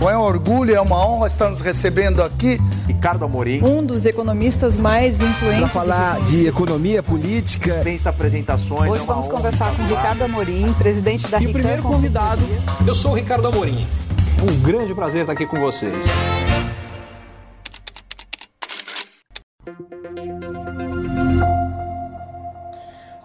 Bom, é um orgulho, é uma honra estar nos recebendo aqui. Ricardo Amorim. Um dos economistas mais influentes. Para falar de economia política. Dispensa apresentações. Hoje é vamos conversar com Ricardo Amorim, presidente da E o primeiro convidado, eu sou o Ricardo Amorim. Um grande prazer estar aqui com vocês.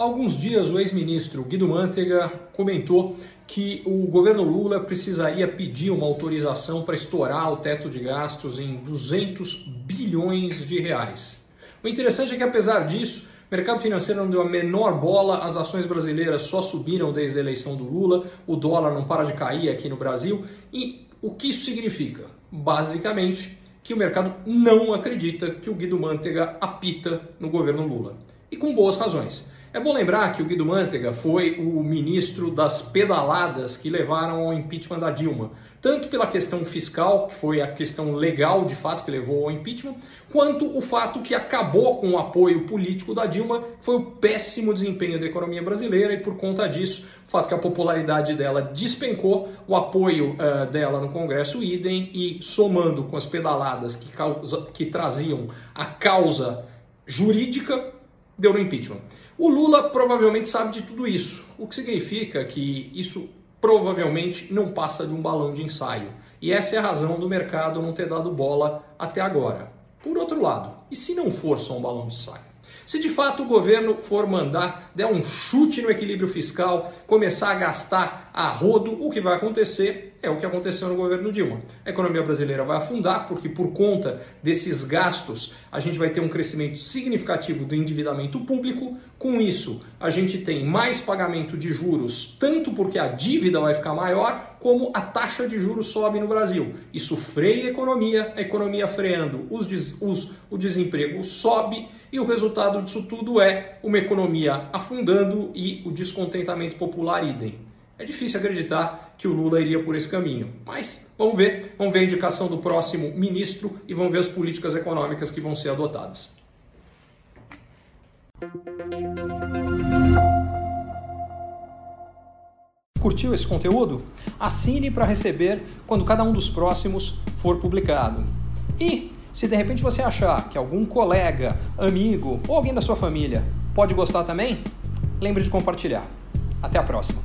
Alguns dias, o ex-ministro Guido Mantega comentou que o governo Lula precisaria pedir uma autorização para estourar o teto de gastos em 200 bilhões de reais. O interessante é que, apesar disso, o mercado financeiro não deu a menor bola, as ações brasileiras só subiram desde a eleição do Lula, o dólar não para de cair aqui no Brasil. E o que isso significa? Basicamente, que o mercado não acredita que o Guido Mantega apita no governo Lula. E com boas razões. É bom lembrar que o Guido Mantega foi o ministro das pedaladas que levaram ao impeachment da Dilma, tanto pela questão fiscal, que foi a questão legal de fato que levou ao impeachment, quanto o fato que acabou com o apoio político da Dilma, que foi o péssimo desempenho da economia brasileira e por conta disso, o fato que a popularidade dela despencou, o apoio uh, dela no Congresso idem e somando com as pedaladas que, causa, que traziam a causa jurídica, deu no impeachment. O Lula provavelmente sabe de tudo isso, o que significa que isso provavelmente não passa de um balão de ensaio. E essa é a razão do mercado não ter dado bola até agora. Por outro lado, e se não for só um balão de ensaio? Se de fato o governo for mandar, der um chute no equilíbrio fiscal, começar a gastar a rodo, o que vai acontecer é o que aconteceu no governo Dilma. A economia brasileira vai afundar, porque por conta desses gastos a gente vai ter um crescimento significativo do endividamento público. Com isso, a gente tem mais pagamento de juros, tanto porque a dívida vai ficar maior, como a taxa de juros sobe no Brasil. Isso freia a economia, a economia freando, os, des, os, o desemprego sobe e o resultado disso tudo é uma economia afundando e o descontentamento popular idem. É difícil acreditar que o Lula iria por esse caminho, mas vamos ver, vamos ver a indicação do próximo ministro e vamos ver as políticas econômicas que vão ser adotadas. Curtiu esse conteúdo? Assine para receber quando cada um dos próximos for publicado. E se de repente você achar que algum colega, amigo ou alguém da sua família pode gostar também, lembre de compartilhar. Até a próxima!